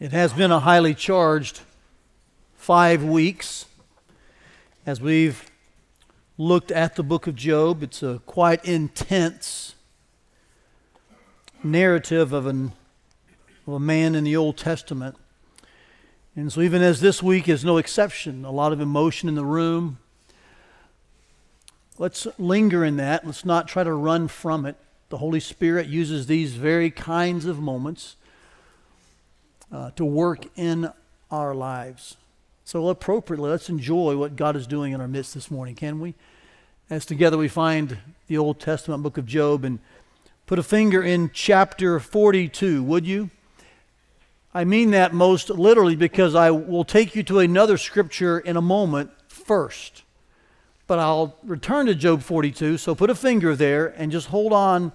It has been a highly charged five weeks as we've looked at the book of Job. It's a quite intense narrative of, an, of a man in the Old Testament. And so, even as this week is no exception, a lot of emotion in the room. Let's linger in that. Let's not try to run from it. The Holy Spirit uses these very kinds of moments uh, to work in our lives. So, appropriately, let's enjoy what God is doing in our midst this morning, can we? As together we find the Old Testament book of Job and put a finger in chapter 42, would you? I mean that most literally because I will take you to another scripture in a moment first. But I'll return to Job 42, so put a finger there and just hold on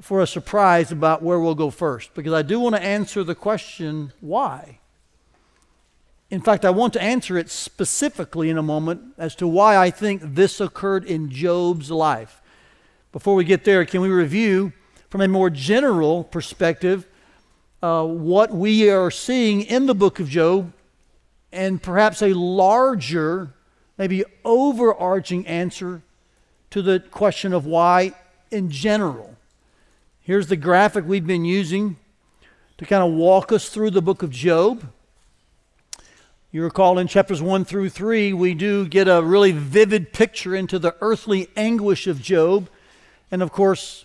for a surprise about where we'll go first because I do want to answer the question why. In fact, I want to answer it specifically in a moment as to why I think this occurred in Job's life. Before we get there, can we review from a more general perspective uh, what we are seeing in the book of Job and perhaps a larger, maybe overarching answer to the question of why in general? Here's the graphic we've been using to kind of walk us through the book of Job. You recall in chapters 1 through 3, we do get a really vivid picture into the earthly anguish of Job. And of course,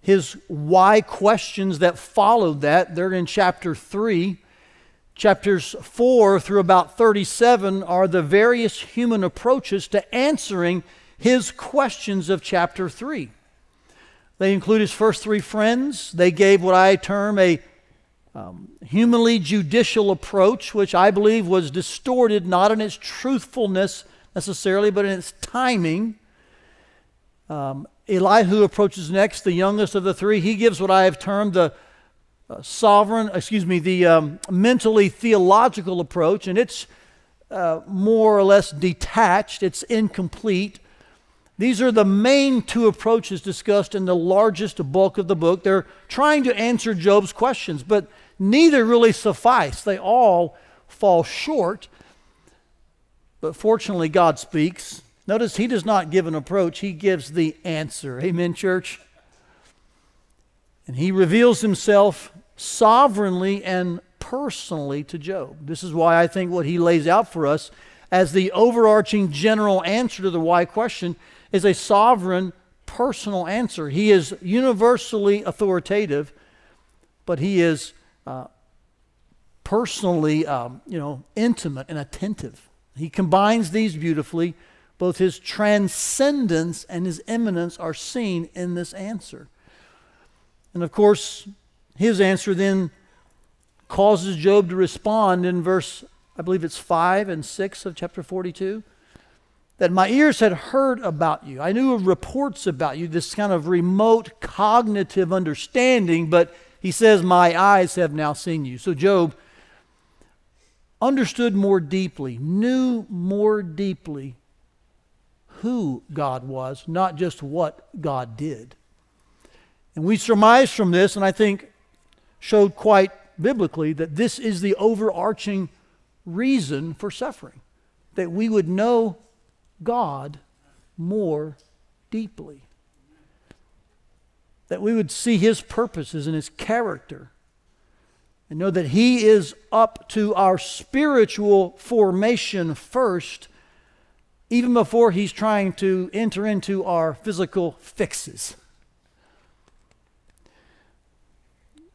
his why questions that followed that, they're in chapter 3. Chapters 4 through about 37 are the various human approaches to answering his questions of chapter 3. They include his first three friends. They gave what I term a um, humanly judicial approach, which I believe was distorted not in its truthfulness necessarily, but in its timing. Um, Elihu approaches next, the youngest of the three. He gives what I have termed the uh, sovereign, excuse me, the um, mentally theological approach, and it's uh, more or less detached, it's incomplete. These are the main two approaches discussed in the largest bulk of the book. They're trying to answer Job's questions, but neither really suffice. They all fall short. But fortunately, God speaks. Notice he does not give an approach, he gives the answer. Amen, church? And he reveals himself sovereignly and personally to Job. This is why I think what he lays out for us as the overarching general answer to the why question is a sovereign, personal answer. He is universally authoritative, but he is uh, personally, um, you know, intimate and attentive. He combines these beautifully. Both his transcendence and his immanence are seen in this answer. And of course, his answer then causes Job to respond in verse, I believe it's 5 and 6 of chapter 42 that my ears had heard about you. I knew of reports about you, this kind of remote cognitive understanding, but he says, My eyes have now seen you. So Job understood more deeply, knew more deeply who God was, not just what God did. And we surmise from this, and I think showed quite biblically, that this is the overarching reason for suffering. That we would know God more deeply. That we would see His purposes and His character and know that He is up to our spiritual formation first, even before He's trying to enter into our physical fixes.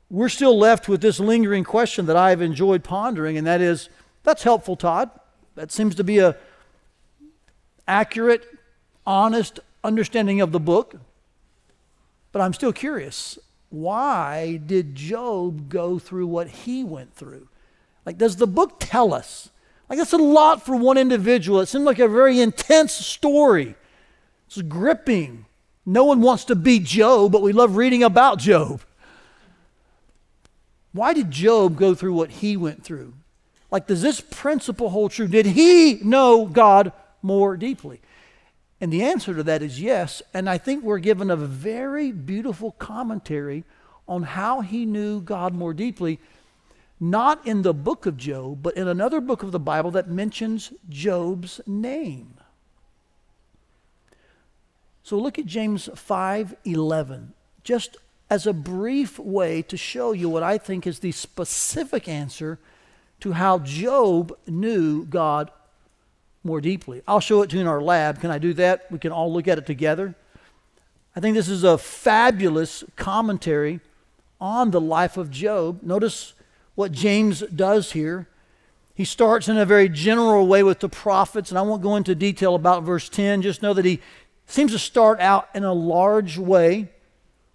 We're still left with this lingering question that I've enjoyed pondering, and that is that's helpful, Todd. That seems to be a accurate, honest understanding of the book. But I'm still curious why did Job go through what he went through? Like, does the book tell us? Like, that's a lot for one individual. It seemed like a very intense story. It's gripping. No one wants to be Job, but we love reading about Job. Why did Job go through what he went through? Like, does this principle hold true? Did he know God more deeply? And the answer to that is yes. And I think we're given a very beautiful commentary on how he knew God more deeply. not in the book of Job, but in another book of the Bible that mentions Job's name. So look at James 5:11 just as a brief way to show you what I think is the specific answer to how Job knew God more deeply. I'll show it to you in our lab. Can I do that? We can all look at it together. I think this is a fabulous commentary on the life of Job. Notice what James does here. He starts in a very general way with the prophets, and I won't go into detail about verse 10. Just know that he seems to start out in a large way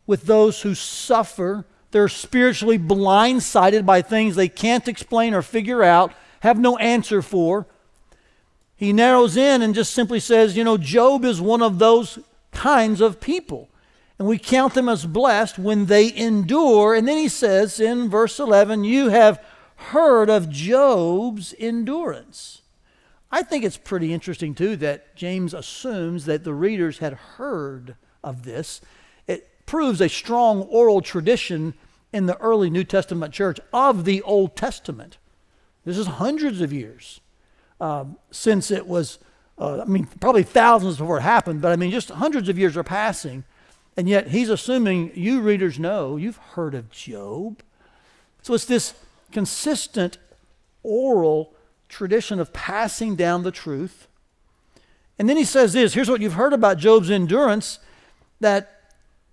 with those who suffer. They're spiritually blindsided by things they can't explain or figure out, have no answer for. He narrows in and just simply says, you know, Job is one of those kinds of people. And we count them as blessed when they endure. And then he says in verse 11, You have heard of Job's endurance. I think it's pretty interesting, too, that James assumes that the readers had heard of this. It proves a strong oral tradition in the early New Testament church of the Old Testament. This is hundreds of years uh, since it was, uh, I mean, probably thousands before it happened, but I mean, just hundreds of years are passing and yet he's assuming you readers know, you've heard of Job. So it's this consistent oral tradition of passing down the truth. And then he says this here's what you've heard about Job's endurance that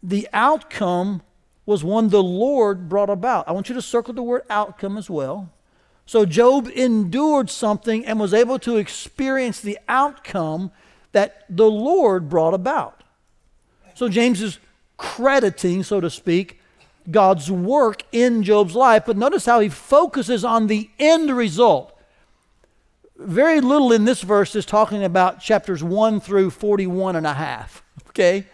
the outcome was one the Lord brought about. I want you to circle the word outcome as well. So Job endured something and was able to experience the outcome that the Lord brought about. So James is crediting, so to speak, God's work in Job's life. But notice how he focuses on the end result. Very little in this verse is talking about chapters 1 through 41 and a half. Okay?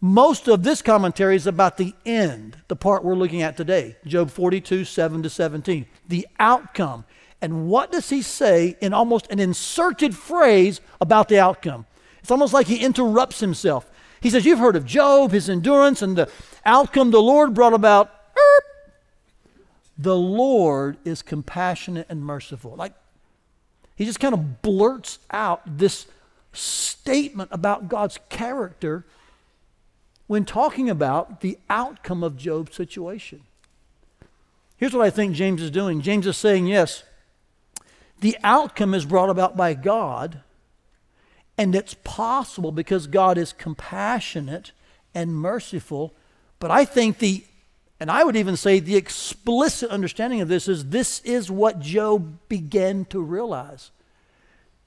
Most of this commentary is about the end, the part we're looking at today. Job 42, 7 to 17. The outcome. And what does he say in almost an inserted phrase about the outcome? It's almost like he interrupts himself. He says, You've heard of Job, his endurance, and the outcome the Lord brought about. The Lord is compassionate and merciful. Like, he just kind of blurts out this statement about God's character when talking about the outcome of Job's situation. Here's what I think James is doing James is saying, yes, the outcome is brought about by God, and it's possible because God is compassionate and merciful. But I think the, and I would even say the explicit understanding of this is this is what Job began to realize.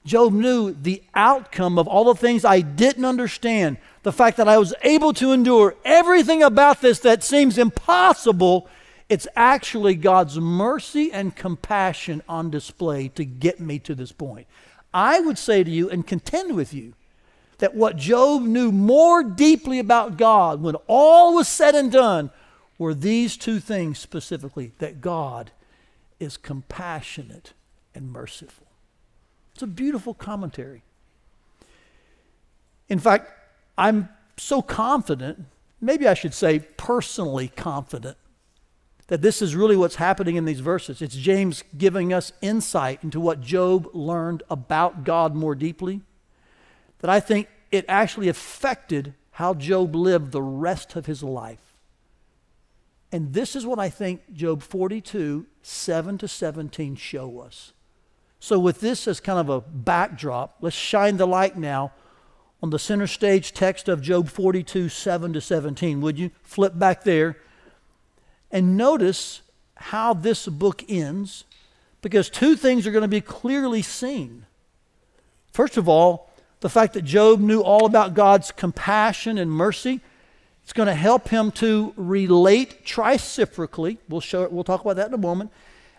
Job knew the outcome of all the things I didn't understand, the fact that I was able to endure everything about this that seems impossible. It's actually God's mercy and compassion on display to get me to this point. I would say to you and contend with you that what Job knew more deeply about God when all was said and done were these two things specifically that God is compassionate and merciful. It's a beautiful commentary. In fact, I'm so confident, maybe I should say personally confident, that this is really what's happening in these verses. It's James giving us insight into what Job learned about God more deeply. That I think it actually affected how Job lived the rest of his life. And this is what I think Job 42, 7 to 17 show us. So, with this as kind of a backdrop, let's shine the light now on the center stage text of Job 42, 7 to 17. Would you flip back there? And notice how this book ends, because two things are going to be clearly seen. First of all, the fact that Job knew all about God's compassion and mercy. It's going to help him to relate triciprocally. We'll show we'll talk about that in a moment.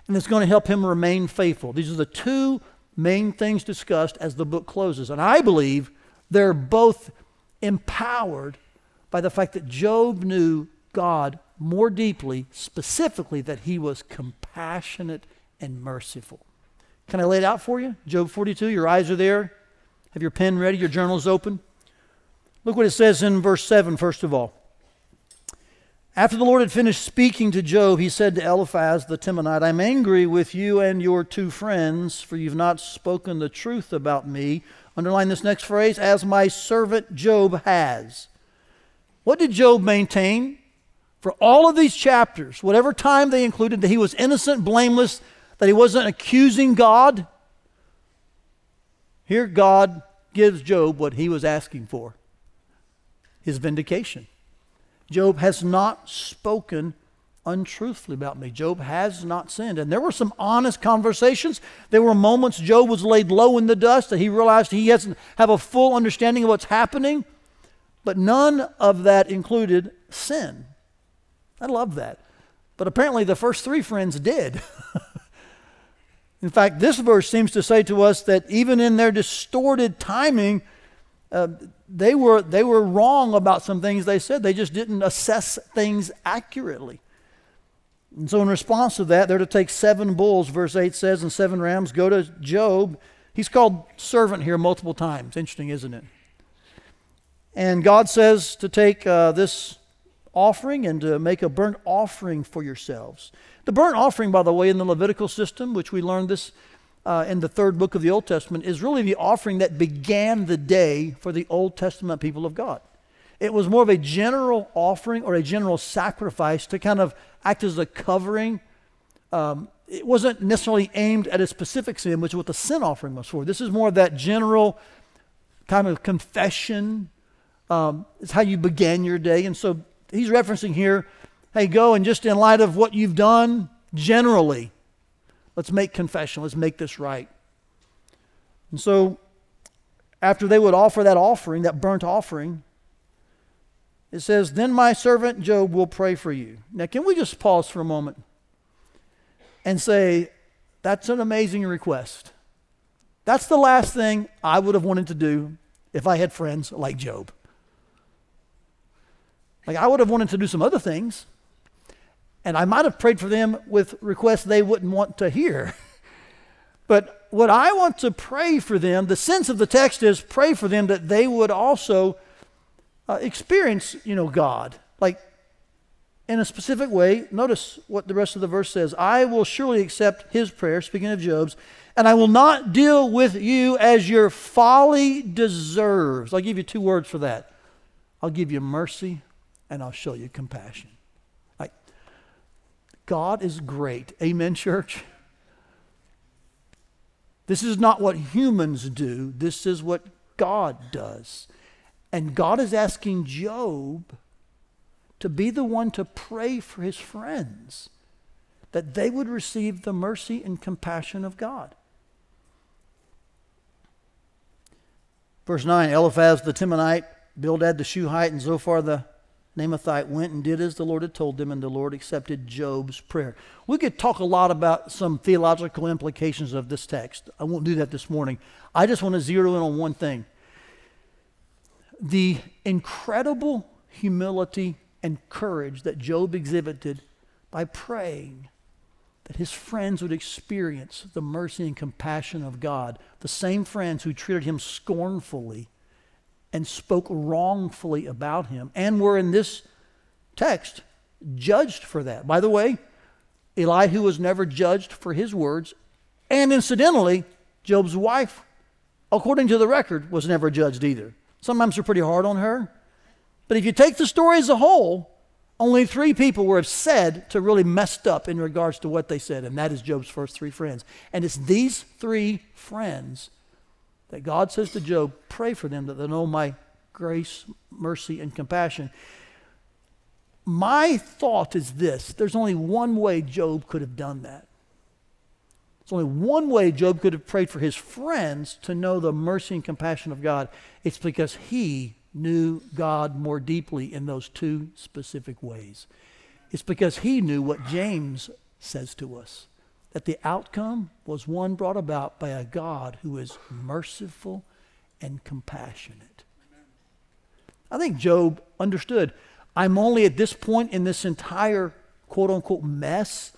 And it's going to help him remain faithful. These are the two main things discussed as the book closes. And I believe they're both empowered by the fact that Job knew God more deeply, specifically, that he was compassionate and merciful. Can I lay it out for you? Job 42, your eyes are there. Have your pen ready, your journals, open. Look what it says in verse 7, first of all. After the Lord had finished speaking to Job, he said to Eliphaz the Temanite, I'm angry with you and your two friends, for you've not spoken the truth about me. Underline this next phrase, as my servant Job has. What did Job maintain? For all of these chapters, whatever time they included, that he was innocent, blameless, that he wasn't accusing God. Here, God gives Job what he was asking for his vindication. Job has not spoken untruthfully about me. Job has not sinned. And there were some honest conversations. There were moments Job was laid low in the dust that he realized he doesn't have a full understanding of what's happening. But none of that included sin. I love that. But apparently the first three friends did. in fact, this verse seems to say to us that even in their distorted timing, uh, they, were, they were wrong about some things they said. They just didn't assess things accurately. And so, in response to that, they're to take seven bulls, verse 8 says, and seven rams, go to Job. He's called servant here multiple times. Interesting, isn't it? And God says to take uh, this offering and to make a burnt offering for yourselves. The burnt offering, by the way, in the Levitical system, which we learned this uh, in the third book of the Old Testament, is really the offering that began the day for the Old Testament people of God. It was more of a general offering or a general sacrifice to kind of act as a covering. Um, it wasn't necessarily aimed at a specific sin, which is what the sin offering was for. This is more of that general kind of confession. Um, it's how you began your day. And so he's referencing here hey, go and just in light of what you've done generally, let's make confession. Let's make this right. And so after they would offer that offering, that burnt offering, it says, Then my servant Job will pray for you. Now, can we just pause for a moment and say, That's an amazing request. That's the last thing I would have wanted to do if I had friends like Job. Like, I would have wanted to do some other things, and I might have prayed for them with requests they wouldn't want to hear. but what I want to pray for them, the sense of the text is pray for them that they would also uh, experience, you know, God. Like in a specific way. Notice what the rest of the verse says I will surely accept his prayer, speaking of Job's, and I will not deal with you as your folly deserves. I'll give you two words for that I'll give you mercy and I'll show you compassion. Like, God is great. Amen, church? This is not what humans do, this is what God does. And God is asking Job to be the one to pray for his friends that they would receive the mercy and compassion of God. Verse 9 Eliphaz the Temanite, Bildad the Shuhite, and Zophar the Naamathite went and did as the Lord had told them, and the Lord accepted Job's prayer. We could talk a lot about some theological implications of this text. I won't do that this morning. I just want to zero in on one thing the incredible humility and courage that Job exhibited by praying that his friends would experience the mercy and compassion of God, the same friends who treated him scornfully and spoke wrongfully about him, and were in this text judged for that. By the way, Elihu was never judged for his words, and incidentally, Job's wife, according to the record, was never judged either. Sometimes we're pretty hard on her. But if you take the story as a whole, only three people were said to really messed up in regards to what they said, and that is Job's first three friends. And it's these three friends that God says to Job, pray for them that they know my grace, mercy, and compassion. My thought is this there's only one way Job could have done that. There's only one way Job could have prayed for his friends to know the mercy and compassion of God. It's because he knew God more deeply in those two specific ways. It's because he knew what James says to us that the outcome was one brought about by a God who is merciful and compassionate. I think Job understood I'm only at this point in this entire quote unquote mess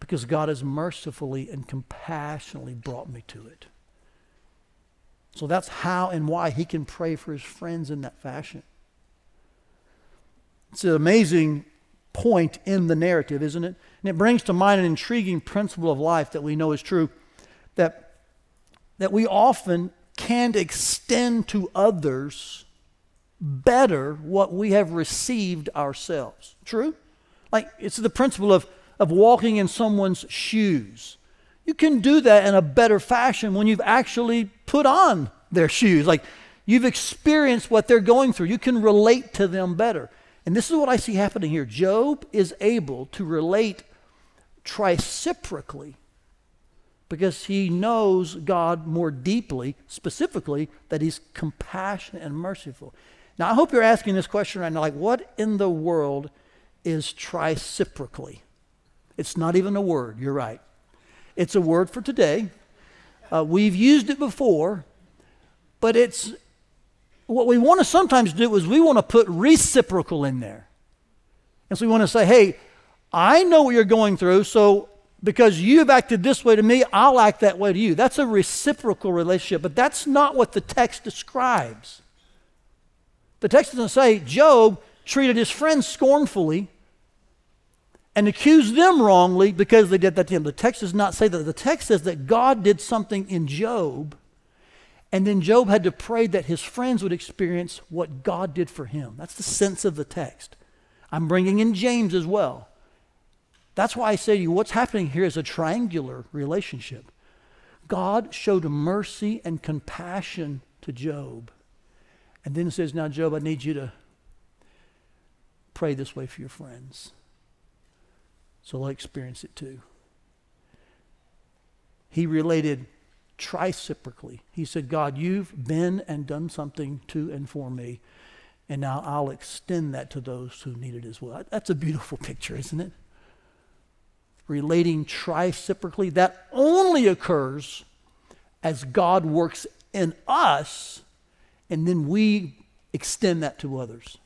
because God has mercifully and compassionately brought me to it. So that's how and why he can pray for his friends in that fashion. It's amazing point in the narrative, isn't it? And it brings to mind an intriguing principle of life that we know is true that, that we often can't extend to others better what we have received ourselves. True? Like it's the principle of, of walking in someone's shoes. You can do that in a better fashion when you've actually put on their shoes. Like you've experienced what they're going through. You can relate to them better. And this is what I see happening here. Job is able to relate triciprocally because he knows God more deeply, specifically, that he's compassionate and merciful. Now, I hope you're asking this question right now like, what in the world is triciprocally? It's not even a word, you're right. It's a word for today. Uh, we've used it before, but it's what we want to sometimes do is we want to put reciprocal in there. And so we want to say, hey, I know what you're going through, so because you've acted this way to me, I'll act that way to you. That's a reciprocal relationship, but that's not what the text describes. The text doesn't say Job treated his friends scornfully and accused them wrongly because they did that to him. The text does not say that. The text says that God did something in Job, and then Job had to pray that his friends would experience what God did for him. That's the sense of the text. I'm bringing in James as well. That's why I say to you, what's happening here is a triangular relationship. God showed mercy and compassion to Job. And then says, Now, Job, I need you to pray this way for your friends. So they'll experience it too. He related triciprocally. He said, God, you've been and done something to and for me, and now I'll extend that to those who need it as well. That's a beautiful picture, isn't it? Relating triciprocally. That only occurs as God works in us and then we extend that to others.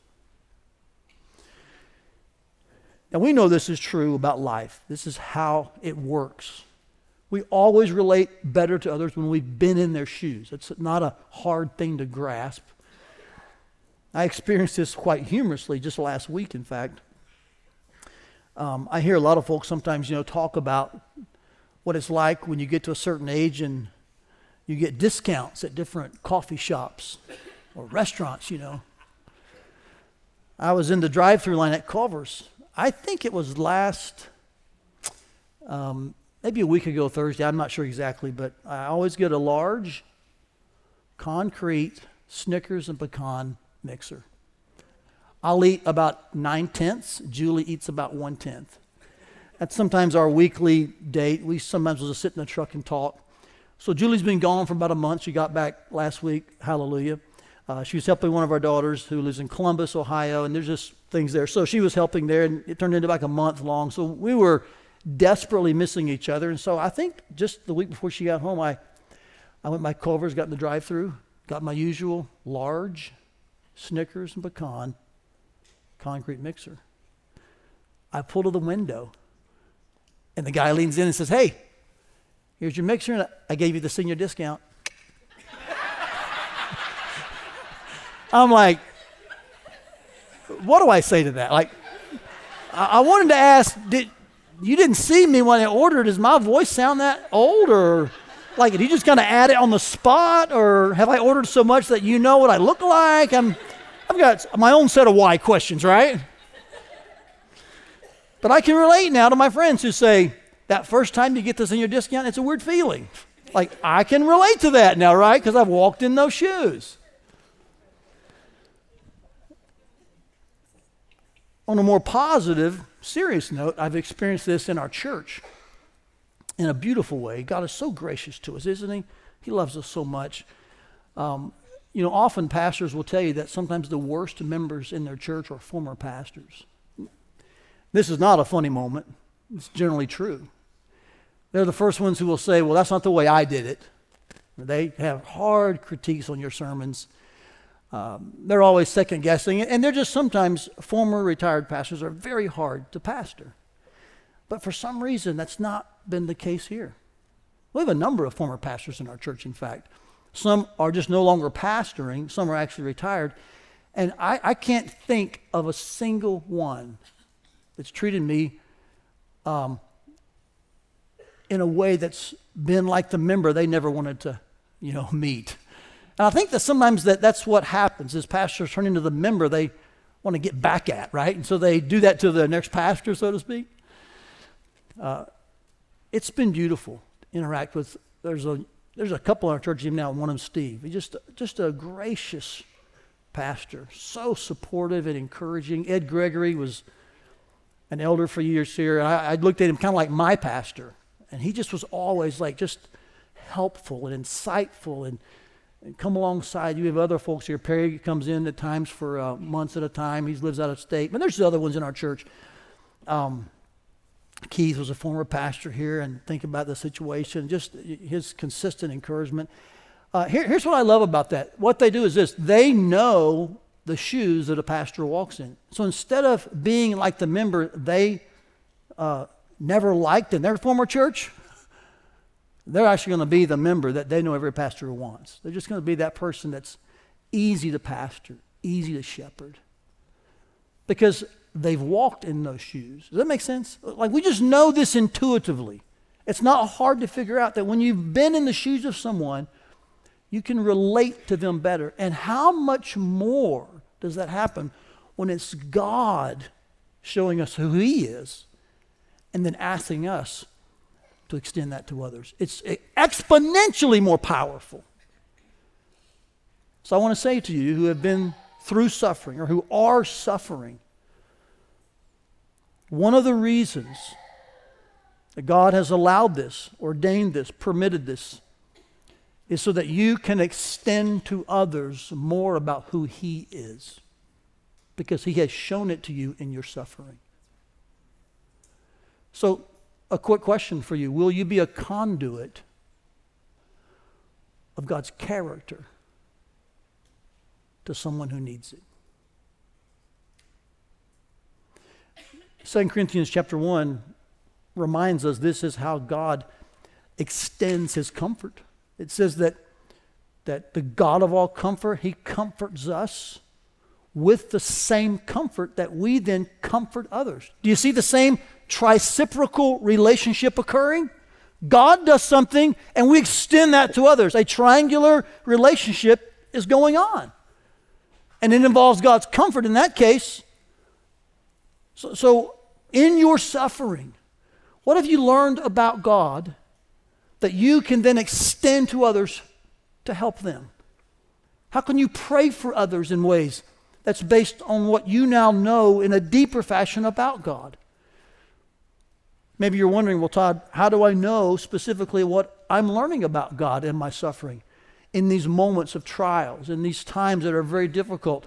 Now, we know this is true about life. This is how it works. We always relate better to others when we've been in their shoes. It's not a hard thing to grasp. I experienced this quite humorously just last week, in fact. Um, I hear a lot of folks sometimes, you know, talk about what it's like when you get to a certain age and you get discounts at different coffee shops or restaurants, you know. I was in the drive through line at Culver's. I think it was last, um, maybe a week ago Thursday. I'm not sure exactly, but I always get a large concrete Snickers and pecan mixer. I'll eat about nine tenths. Julie eats about one tenth. That's sometimes our weekly date. We sometimes will just sit in the truck and talk. So Julie's been gone for about a month. She got back last week. Hallelujah. Uh, she was helping one of our daughters who lives in Columbus, Ohio, and there's just things there. So she was helping there, and it turned into like a month long. So we were desperately missing each other. And so I think just the week before she got home, I, I went by Culver's, got in the drive through, got my usual large Snickers and pecan concrete mixer. I pull to the window, and the guy leans in and says, Hey, Here's your mixer, and I gave you the senior discount. I'm like, what do I say to that? Like, I wanted to ask, did you didn't see me when I ordered? Does my voice sound that old, or like did you just kind of add it on the spot, or have I ordered so much that you know what I look like? I'm, I've got my own set of why questions, right? But I can relate now to my friends who say, that first time you get this in your discount, it's a weird feeling. Like, I can relate to that now, right? Because I've walked in those shoes. On a more positive, serious note, I've experienced this in our church in a beautiful way. God is so gracious to us, isn't He? He loves us so much. Um, you know, often pastors will tell you that sometimes the worst members in their church are former pastors. This is not a funny moment, it's generally true. They're the first ones who will say, Well, that's not the way I did it. They have hard critiques on your sermons. Um, they're always second guessing, and they're just sometimes former retired pastors are very hard to pastor. But for some reason, that's not been the case here. We have a number of former pastors in our church, in fact. Some are just no longer pastoring, some are actually retired. And I, I can't think of a single one that's treated me um, in a way that's been like the member they never wanted to, you know, meet. And I think that sometimes that that's what happens as pastors turn into the member they want to get back at, right? And so they do that to the next pastor, so to speak. Uh, it's been beautiful to interact with. There's a there's a couple in our church even now. One of them, Steve. He's just just a gracious pastor, so supportive and encouraging. Ed Gregory was an elder for years here, and I, I looked at him kind of like my pastor, and he just was always like just helpful and insightful and come alongside. You have other folks here. Perry comes in at times for uh, months at a time. He lives out of state. But there's other ones in our church. Um, Keith was a former pastor here, and think about the situation, just his consistent encouragement. Uh, here, here's what I love about that. What they do is this they know the shoes that a pastor walks in. So instead of being like the member they uh, never liked in their former church, they're actually going to be the member that they know every pastor wants. They're just going to be that person that's easy to pastor, easy to shepherd. Because they've walked in those shoes. Does that make sense? Like we just know this intuitively. It's not hard to figure out that when you've been in the shoes of someone, you can relate to them better. And how much more does that happen when it's God showing us who He is and then asking us to extend that to others? It's exponentially more powerful. So I want to say to you who have been through suffering or who are suffering, one of the reasons that God has allowed this, ordained this, permitted this, is so that you can extend to others more about who He is. Because He has shown it to you in your suffering. So, a quick question for you Will you be a conduit of God's character to someone who needs it? 2 Corinthians chapter 1 reminds us this is how God extends his comfort. It says that, that the God of all comfort, he comforts us with the same comfort that we then comfort others. Do you see the same triciprocal relationship occurring? God does something and we extend that to others. A triangular relationship is going on. And it involves God's comfort in that case. So, so in your suffering, what have you learned about God that you can then extend to others to help them? How can you pray for others in ways that's based on what you now know in a deeper fashion about God? Maybe you're wondering, well, Todd, how do I know specifically what I'm learning about God in my suffering, in these moments of trials, in these times that are very difficult?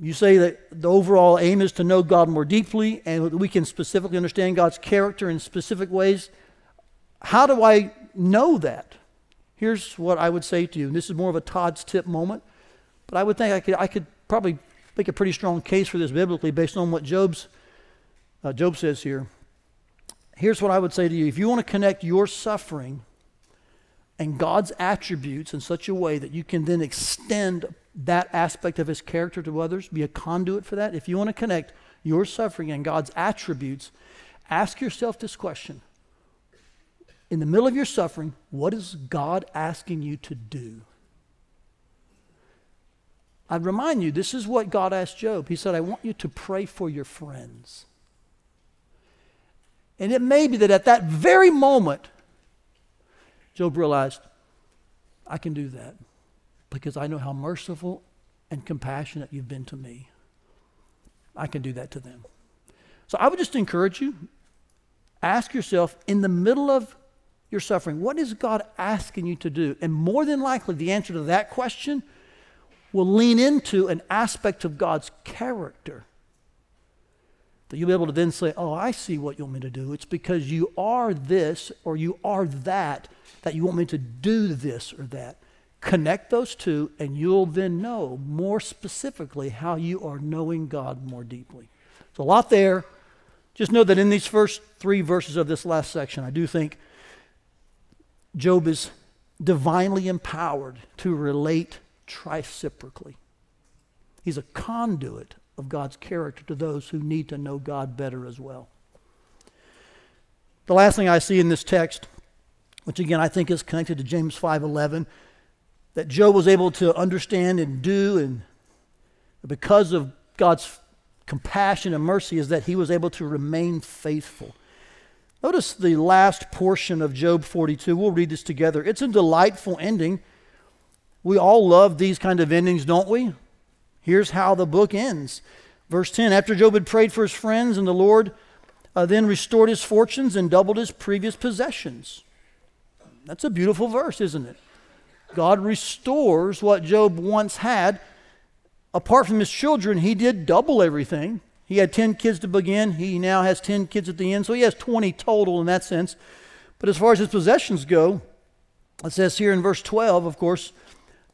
You say that the overall aim is to know God more deeply and we can specifically understand God's character in specific ways. How do I know that? Here's what I would say to you. This is more of a Todd's tip moment, but I would think I could, I could probably make a pretty strong case for this biblically based on what Job's, uh, Job says here. Here's what I would say to you. If you want to connect your suffering and God's attributes in such a way that you can then extend that aspect of his character to others, be a conduit for that. If you want to connect your suffering and God's attributes, ask yourself this question in the middle of your suffering, what is God asking you to do? I'd remind you, this is what God asked Job. He said, I want you to pray for your friends. And it may be that at that very moment, Job realized, I can do that because I know how merciful and compassionate you've been to me. I can do that to them. So I would just encourage you ask yourself in the middle of your suffering, what is God asking you to do? And more than likely, the answer to that question will lean into an aspect of God's character that you'll be able to then say, Oh, I see what you want me to do. It's because you are this or you are that that you want me to do this or that. Connect those two, and you'll then know more specifically how you are knowing God more deeply. It's a lot there. Just know that in these first three verses of this last section, I do think Job is divinely empowered to relate triciprocally. He's a conduit of God's character to those who need to know God better as well. The last thing I see in this text, which again I think is connected to James 5:11, that Job was able to understand and do and because of God's compassion and mercy is that he was able to remain faithful. Notice the last portion of Job 42. We'll read this together. It's a delightful ending. We all love these kind of endings, don't we? Here's how the book ends. Verse 10 After Job had prayed for his friends, and the Lord uh, then restored his fortunes and doubled his previous possessions. That's a beautiful verse, isn't it? God restores what Job once had. Apart from his children, he did double everything. He had 10 kids to begin. He now has 10 kids at the end. So he has 20 total in that sense. But as far as his possessions go, it says here in verse 12, of course,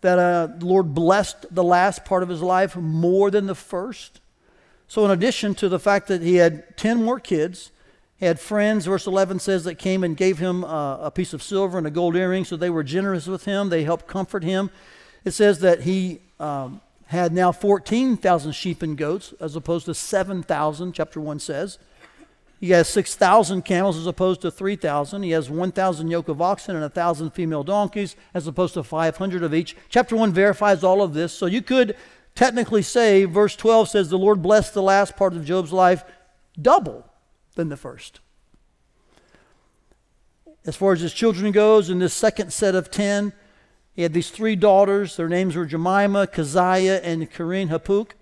that uh, the Lord blessed the last part of his life more than the first. So, in addition to the fact that he had 10 more kids, he had friends, verse 11 says, that came and gave him uh, a piece of silver and a gold earring, so they were generous with him. They helped comfort him. It says that he um, had now 14,000 sheep and goats, as opposed to 7,000, chapter 1 says. He has 6,000 camels as opposed to 3,000. He has 1,000 yoke of oxen and 1,000 female donkeys as opposed to 500 of each. Chapter 1 verifies all of this. So you could technically say, verse 12 says, the Lord blessed the last part of Job's life double than the first. As far as his children goes, in this second set of 10, he had these three daughters. Their names were Jemima, Keziah, and Keren Happuch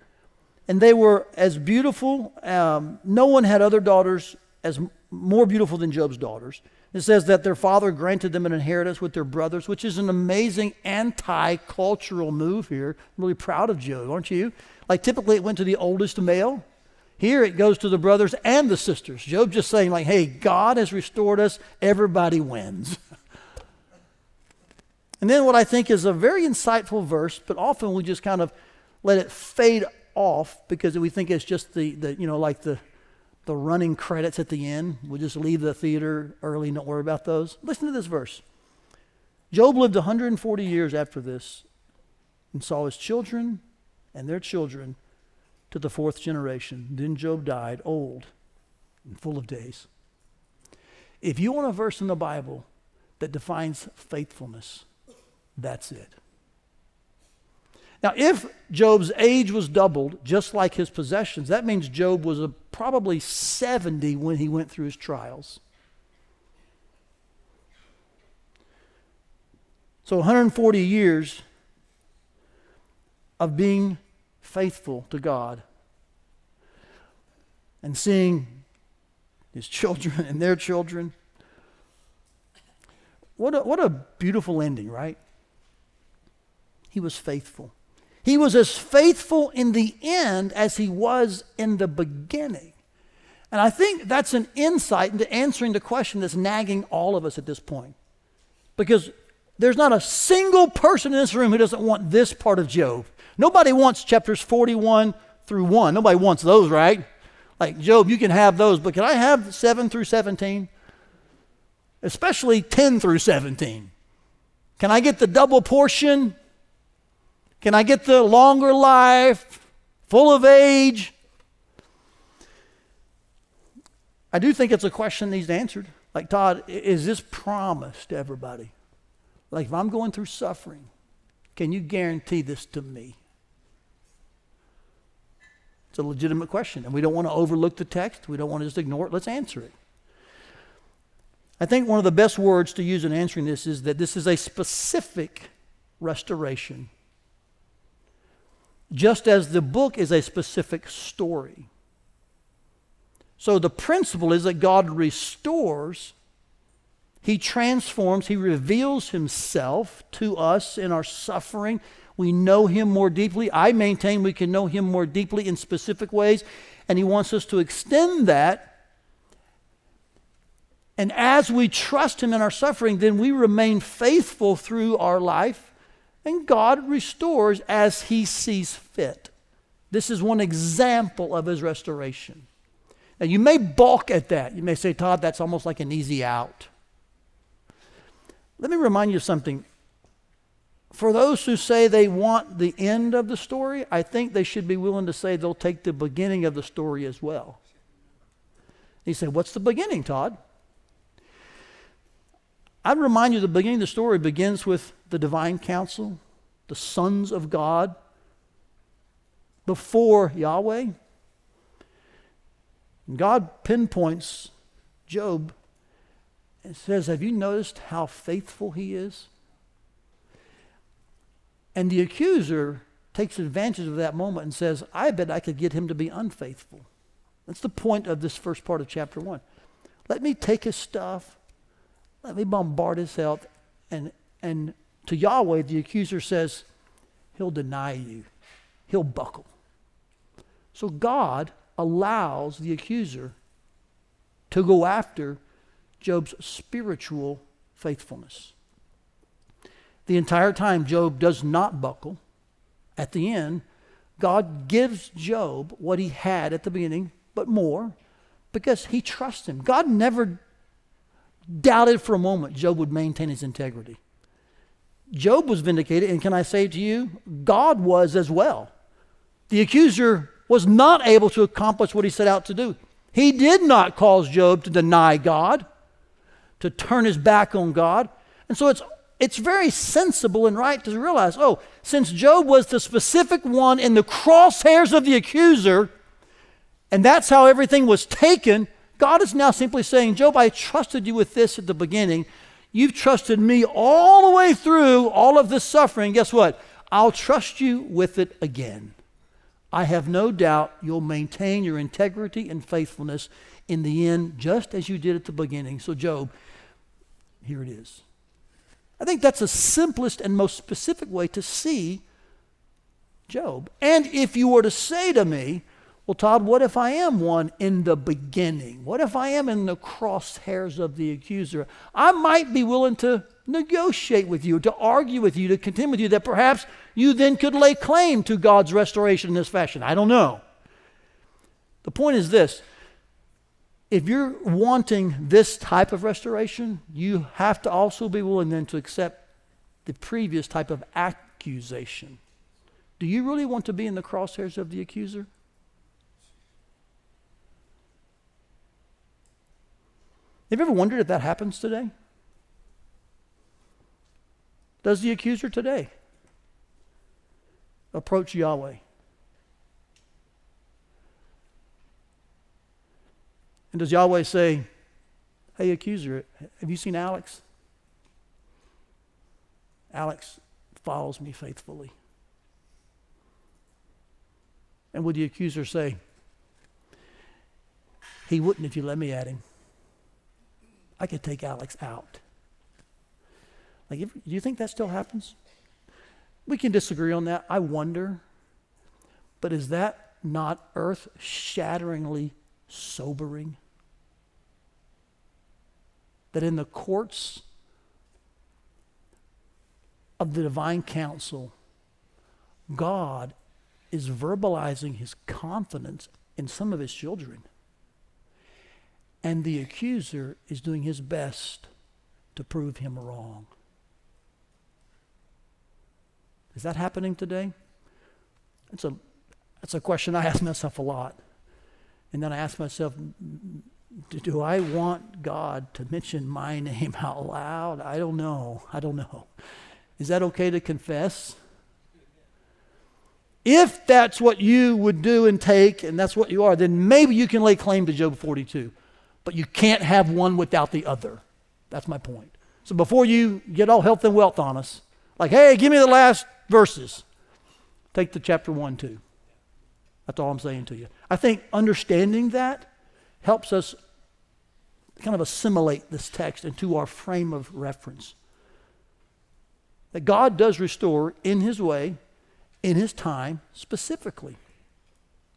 and they were as beautiful. Um, no one had other daughters as more beautiful than Job's daughters. It says that their father granted them an inheritance with their brothers, which is an amazing anti cultural move here. I'm really proud of Job, aren't you? Like typically it went to the oldest male. Here it goes to the brothers and the sisters. Job just saying, like, hey, God has restored us, everybody wins. and then what I think is a very insightful verse, but often we just kind of let it fade off because we think it's just the, the you know, like the, the running credits at the end. We'll just leave the theater early, don't worry about those. Listen to this verse. Job lived 140 years after this and saw his children and their children to the fourth generation. Then Job died old and full of days. If you want a verse in the Bible that defines faithfulness, that's it. Now, if Job's age was doubled, just like his possessions, that means Job was probably 70 when he went through his trials. So, 140 years of being faithful to God and seeing his children and their children. What a, what a beautiful ending, right? He was faithful. He was as faithful in the end as he was in the beginning. And I think that's an insight into answering the question that's nagging all of us at this point. Because there's not a single person in this room who doesn't want this part of Job. Nobody wants chapters 41 through 1. Nobody wants those, right? Like, Job, you can have those, but can I have 7 through 17? Especially 10 through 17. Can I get the double portion? Can I get the longer life, full of age? I do think it's a question that needs answered. Like, Todd, is this promised to everybody? Like, if I'm going through suffering, can you guarantee this to me? It's a legitimate question, and we don't want to overlook the text. We don't want to just ignore it. Let's answer it. I think one of the best words to use in answering this is that this is a specific restoration just as the book is a specific story. So the principle is that God restores, He transforms, He reveals Himself to us in our suffering. We know Him more deeply. I maintain we can know Him more deeply in specific ways, and He wants us to extend that. And as we trust Him in our suffering, then we remain faithful through our life and God restores as he sees fit. This is one example of his restoration. Now, you may balk at that. You may say, Todd, that's almost like an easy out. Let me remind you of something. for those who say they want the end of the story, I think they should be willing to say they'll take the beginning of the story as well. He said, What's the beginning, Todd? I'd remind you the beginning of the story begins with the divine council, the sons of God before Yahweh. And God pinpoints Job and says, Have you noticed how faithful he is? And the accuser takes advantage of that moment and says, I bet I could get him to be unfaithful. That's the point of this first part of chapter 1. Let me take his stuff, let me bombard his health, and, and to Yahweh, the accuser says, He'll deny you, he'll buckle. So God allows the accuser to go after Job's spiritual faithfulness. The entire time, Job does not buckle. At the end, God gives Job what he had at the beginning, but more, because he trusts him. God never doubted for a moment Job would maintain his integrity. Job was vindicated, and can I say to you, God was as well. The accuser was not able to accomplish what he set out to do. He did not cause Job to deny God, to turn his back on God. And so it's, it's very sensible and right to realize oh, since Job was the specific one in the crosshairs of the accuser, and that's how everything was taken, God is now simply saying, Job, I trusted you with this at the beginning. You've trusted me all the way through all of this suffering. Guess what? I'll trust you with it again. I have no doubt you'll maintain your integrity and faithfulness in the end, just as you did at the beginning. So, Job, here it is. I think that's the simplest and most specific way to see Job. And if you were to say to me, well, Todd, what if I am one in the beginning? What if I am in the crosshairs of the accuser? I might be willing to negotiate with you, to argue with you, to contend with you, that perhaps you then could lay claim to God's restoration in this fashion. I don't know. The point is this if you're wanting this type of restoration, you have to also be willing then to accept the previous type of accusation. Do you really want to be in the crosshairs of the accuser? Have you ever wondered if that happens today? Does the accuser today approach Yahweh? And does Yahweh say, Hey, accuser, have you seen Alex? Alex follows me faithfully. And would the accuser say, He wouldn't if you let me at him? I could take Alex out. Like, if, do you think that still happens? We can disagree on that. I wonder. But is that not earth shatteringly sobering? That in the courts of the divine council, God is verbalizing his confidence in some of his children. And the accuser is doing his best to prove him wrong. Is that happening today? That's a, that's a question I ask myself a lot. And then I ask myself, do I want God to mention my name out loud? I don't know. I don't know. Is that okay to confess? If that's what you would do and take, and that's what you are, then maybe you can lay claim to Job 42. But you can't have one without the other. That's my point. So before you get all health and wealth on us, like, hey, give me the last verses. Take the chapter 1, 2. That's all I'm saying to you. I think understanding that helps us kind of assimilate this text into our frame of reference. That God does restore in His way, in His time, specifically.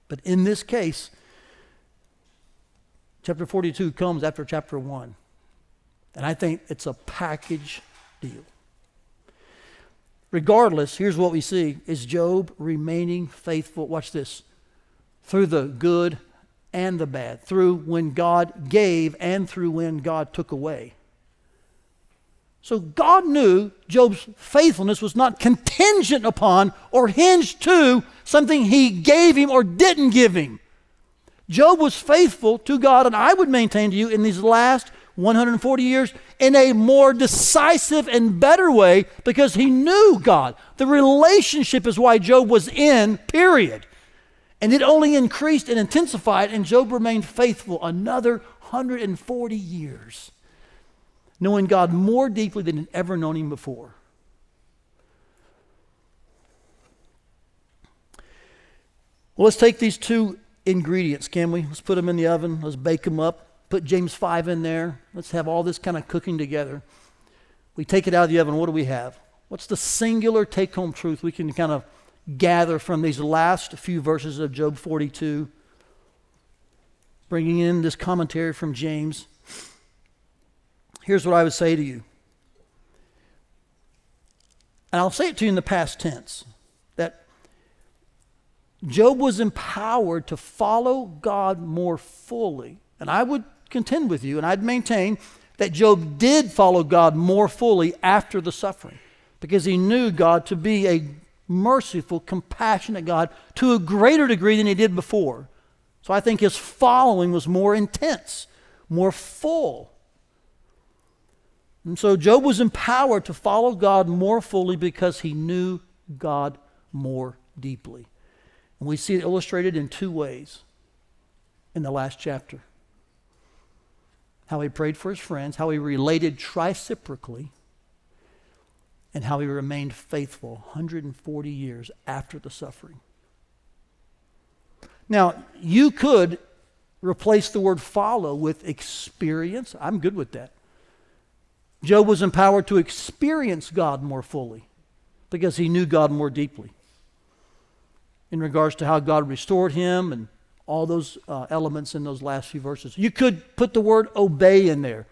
But in this case, chapter 42 comes after chapter 1. And I think it's a package deal. Regardless, here's what we see is Job remaining faithful. Watch this. Through the good and the bad, through when God gave and through when God took away. So God knew Job's faithfulness was not contingent upon or hinged to something he gave him or didn't give him. Job was faithful to God, and I would maintain to you in these last 140 years in a more decisive and better way because he knew God. The relationship is why Job was in, period. And it only increased and intensified, and Job remained faithful another 140 years knowing God more deeply than he'd ever known him before. Well, let's take these two ingredients, can we? Let's put them in the oven. Let's bake them up. Put James 5 in there. Let's have all this kind of cooking together. We take it out of the oven. What do we have? What's the singular take home truth we can kind of gather from these last few verses of Job 42? Bringing in this commentary from James. Here's what I would say to you. And I'll say it to you in the past tense Job was empowered to follow God more fully. And I would contend with you, and I'd maintain that Job did follow God more fully after the suffering because he knew God to be a merciful, compassionate God to a greater degree than he did before. So I think his following was more intense, more full. And so Job was empowered to follow God more fully because he knew God more deeply. And we see it illustrated in two ways in the last chapter how he prayed for his friends, how he related reciprocally, and how he remained faithful 140 years after the suffering. Now, you could replace the word follow with experience. I'm good with that. Job was empowered to experience God more fully because he knew God more deeply in regards to how God restored him and all those uh, elements in those last few verses. You could put the word obey in there.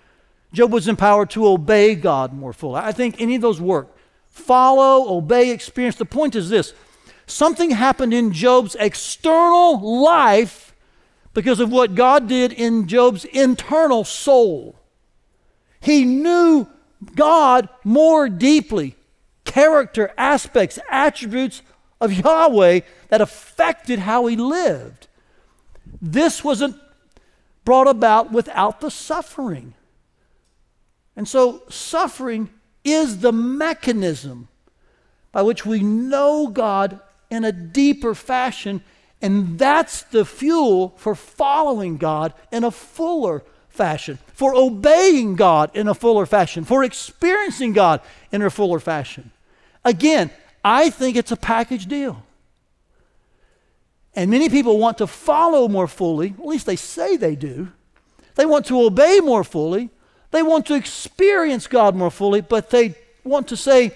Job was empowered to obey God more fully. I think any of those work. Follow, obey, experience. The point is this something happened in Job's external life because of what God did in Job's internal soul. He knew God more deeply, character, aspects, attributes of Yahweh that affected how he lived. This wasn't brought about without the suffering. And so, suffering is the mechanism by which we know God in a deeper fashion, and that's the fuel for following God in a fuller fashion, for obeying God in a fuller fashion, for experiencing God in a fuller fashion. Again, I think it's a package deal. And many people want to follow more fully, at least they say they do. They want to obey more fully. They want to experience God more fully, but they want to say,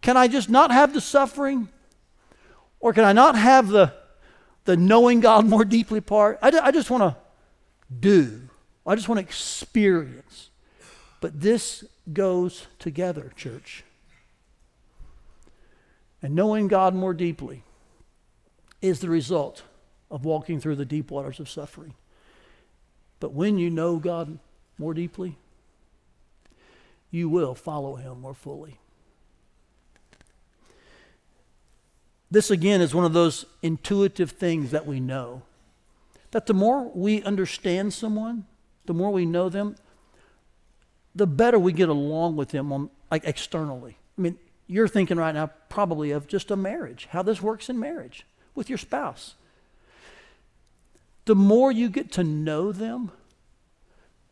can I just not have the suffering? Or can I not have the, the knowing God more deeply part? I, I just want to do. I just want to experience. But this goes together, church. And knowing God more deeply is the result of walking through the deep waters of suffering. But when you know God more deeply, you will follow Him more fully. This, again, is one of those intuitive things that we know. That the more we understand someone, the more we know them, the better we get along with them on like externally. I mean, you're thinking right now probably of just a marriage, how this works in marriage with your spouse. The more you get to know them,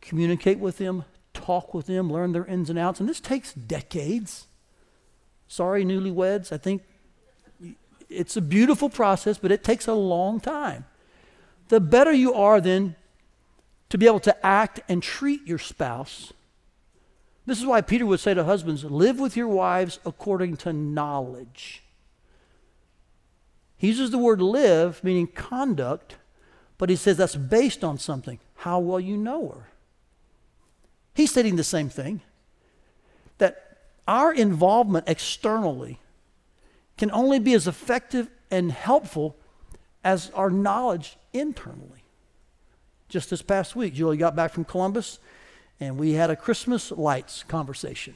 communicate with them, talk with them, learn their ins and outs, and this takes decades. Sorry, newlyweds, I think it's a beautiful process, but it takes a long time. The better you are then to be able to act and treat your spouse. This is why Peter would say to husbands, live with your wives according to knowledge. He uses the word live, meaning conduct, but he says that's based on something, how well you know her. He's stating the same thing that our involvement externally can only be as effective and helpful as our knowledge internally just this past week. Julie got back from Columbus, and we had a Christmas lights conversation.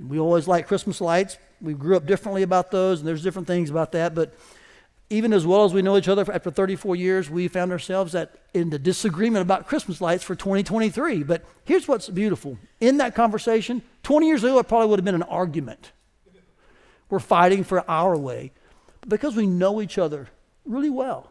We always like Christmas lights. We grew up differently about those, and there's different things about that. But even as well as we know each other after 34 years, we found ourselves at, in the disagreement about Christmas lights for 2023. But here's what's beautiful. In that conversation, 20 years ago, it probably would have been an argument. We're fighting for our way. But because we know each other really well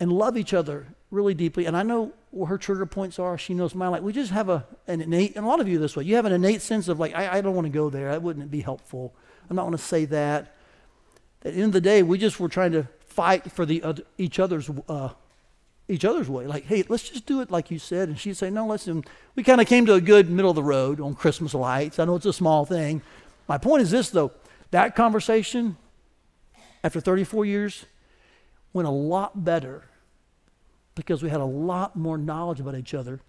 and love each other really deeply, and I know where her trigger points are, she knows mine. Like, we just have a, an innate, and a lot of you this way, you have an innate sense of, like, I, I don't want to go there. That wouldn't be helpful. I'm not going to say that. At the end of the day, we just were trying to fight for the other, each other's uh, each other's way. Like, hey, let's just do it like you said. And she'd say, no, listen. We kind of came to a good middle of the road on Christmas lights. I know it's a small thing. My point is this, though. That conversation, after 34 years, went a lot better because we had a lot more knowledge about each other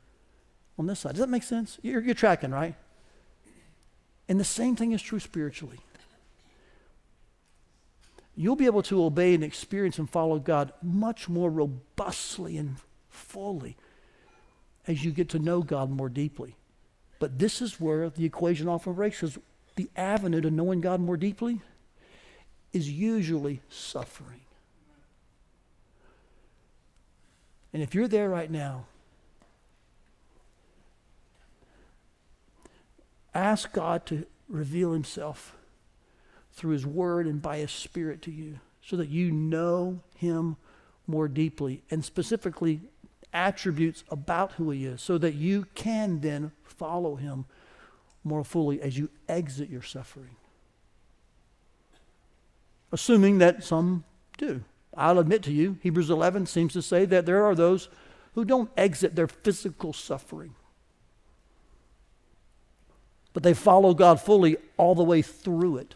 on this side. Does that make sense? You're, you're tracking, right? And the same thing is true spiritually you'll be able to obey and experience and follow God much more robustly and fully as you get to know God more deeply. But this is where the equation often breaks because the avenue to knowing God more deeply is usually suffering. And if you're there right now, ask God to reveal himself through His Word and by His Spirit to you so that you know Him more deeply and specifically attributes about who He is so that you can then follow Him more fully as you exit your suffering. Assuming that some do. I'll admit to you, Hebrews 11 seems to say that there are those who don't exit their physical suffering, but they follow God fully all the way through it.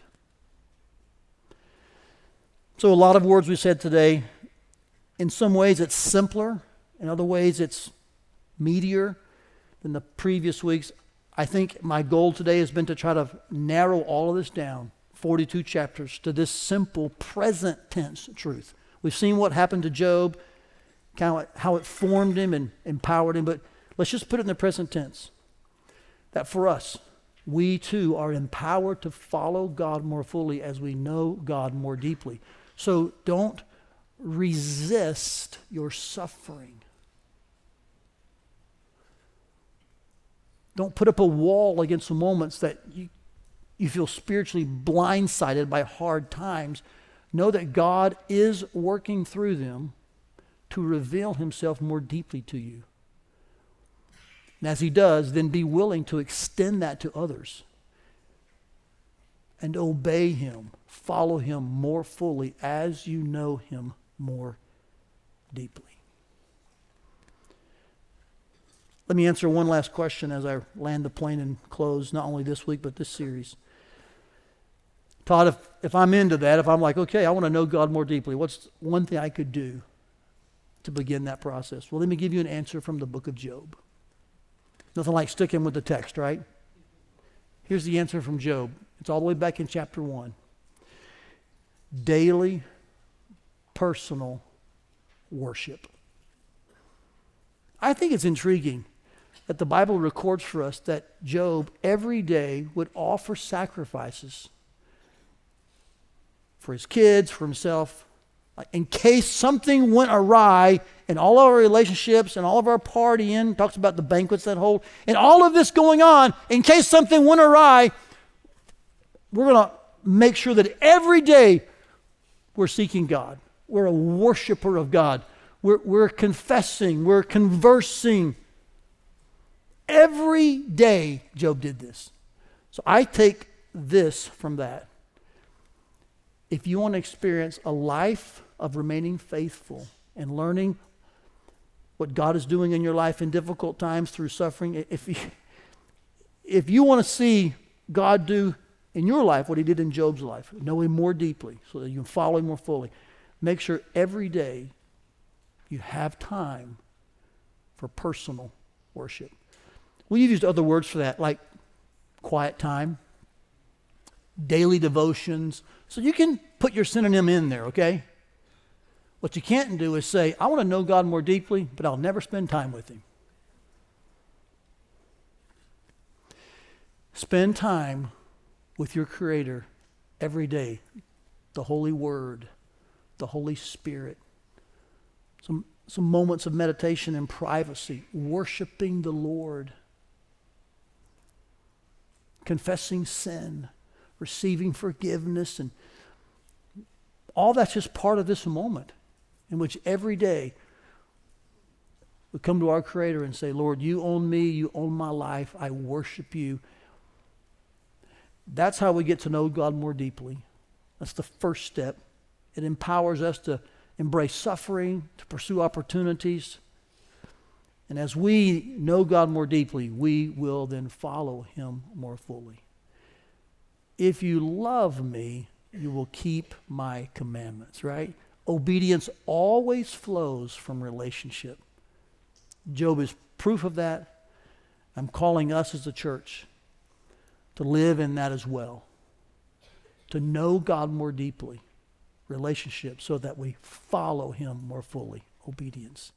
So, a lot of words we said today, in some ways it's simpler, in other ways it's meatier than the previous weeks. I think my goal today has been to try to narrow all of this down, 42 chapters, to this simple present tense truth. We've seen what happened to Job, kind of how it formed him and empowered him, but let's just put it in the present tense. That for us, we too are empowered to follow God more fully as we know God more deeply. So don't resist your suffering. Don't put up a wall against the moments that you, you feel spiritually blindsided by hard times. Know that God is working through them to reveal himself more deeply to you. And as he does, then be willing to extend that to others and obey him, follow him more fully as you know him more deeply. Let me answer one last question as I land the plane and close, not only this week, but this series. Todd, if, if I'm into that, if I'm like, okay, I want to know God more deeply, what's one thing I could do to begin that process? Well, let me give you an answer from the book of Job. Nothing like sticking with the text, right? Here's the answer from Job it's all the way back in chapter 1. Daily personal worship. I think it's intriguing that the Bible records for us that Job every day would offer sacrifices for his kids, for himself, in case something went awry in all of our relationships and all of our partying, talks about the banquets that hold, and all of this going on, in case something went awry, we're going to make sure that every day we're seeking God. We're a worshiper of God. We're, we're confessing, we're conversing. Every day, Job did this. So I take this from that. If you want to experience a life of remaining faithful and learning what God is doing in your life in difficult times through suffering, if you, if you want to see God do in your life what he did in Job's life. Know him more deeply so that you can follow him more fully. Make sure every day you have time for personal worship. We've used other words for that, like quiet time, daily devotions. So you can put your synonym in there, okay? What you can't do is say, I want to know God more deeply, but I'll never spend time with him. Spend time with your Creator every day, the Holy Word, the Holy Spirit. Some, some moments of meditation and privacy, worshiping the Lord, confessing sin, receiving forgiveness, and all that's just part of this moment in which every day we come to our Creator and say, Lord, you own me, you own my life, I worship you. That's how we get to know God more deeply. That's the first step. It empowers us to embrace suffering, to pursue opportunities. And as we know God more deeply, we will then follow Him more fully. If you love me, you will keep my commandments, right? Obedience always flows from relationship. Job is proof of that. I'm calling us as a church to live in that as well, to know God more deeply, relationship, so that we follow Him more fully, obedience.